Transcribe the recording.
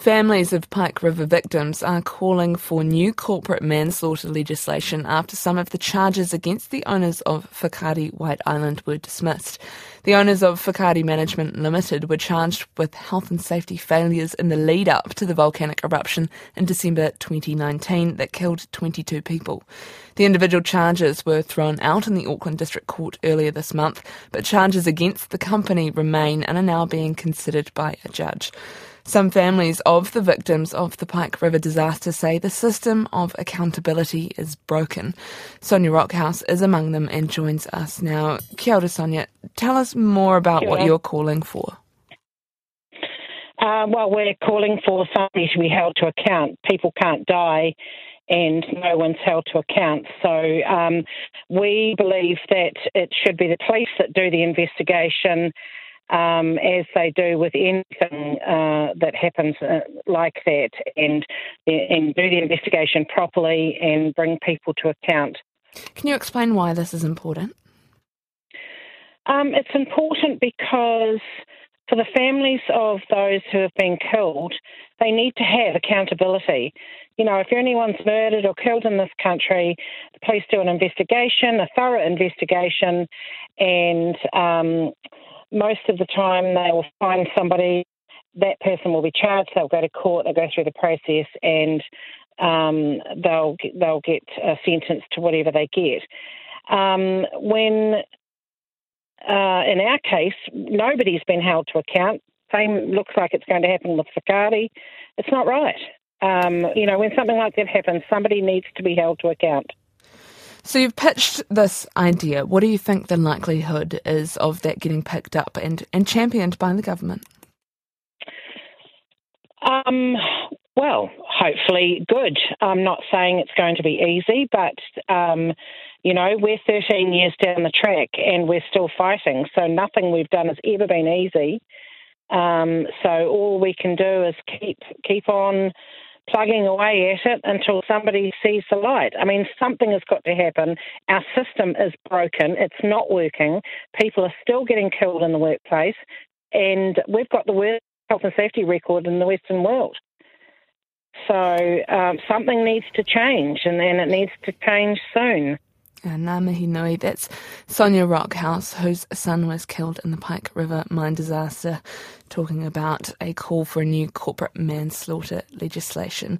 Families of Pike River victims are calling for new corporate manslaughter legislation after some of the charges against the owners of Whakaari White Island were dismissed. The owners of Whakaari Management Limited were charged with health and safety failures in the lead up to the volcanic eruption in December 2019 that killed 22 people. The individual charges were thrown out in the Auckland District Court earlier this month, but charges against the company remain and are now being considered by a judge. Some families of the victims of the Pike River disaster say the system of accountability is broken. Sonya Rockhouse is among them and joins us now. Kia ora, Sonya. Tell us more about what you're calling for. Uh, well, we're calling for somebody to be held to account. People can't die and no one's held to account. So um, we believe that it should be the police that do the investigation um, as they do with anything uh, that happens uh, like that, and and do the investigation properly and bring people to account. Can you explain why this is important? Um, it's important because for the families of those who have been killed, they need to have accountability. You know, if anyone's murdered or killed in this country, the police do an investigation, a thorough investigation, and um, most of the time they will find somebody, that person will be charged, they'll go to court, they'll go through the process, and um, they'll they'll get sentenced to whatever they get. Um, when uh, in our case, nobody's been held to account. Same looks like it's going to happen with Whakaari. It's not right. Um, you know, when something like that happens, somebody needs to be held to account. So you've pitched this idea. What do you think the likelihood is of that getting picked up and, and championed by the government? Um, well, hopefully good. I'm not saying it's going to be easy, but um, you know, we're 13 years down the track and we're still fighting. So nothing we've done has ever been easy. Um, so all we can do is keep keep on plugging away at it until somebody sees the light. I mean, something has got to happen. Our system is broken. It's not working. People are still getting killed in the workplace, and we've got the worst health and safety record in the Western world. So um, something needs to change, and then it needs to change soon. Uh, ngā nui. That's Sonya Rockhouse, whose son was killed in the Pike River mine disaster, talking about a call for a new corporate manslaughter legislation.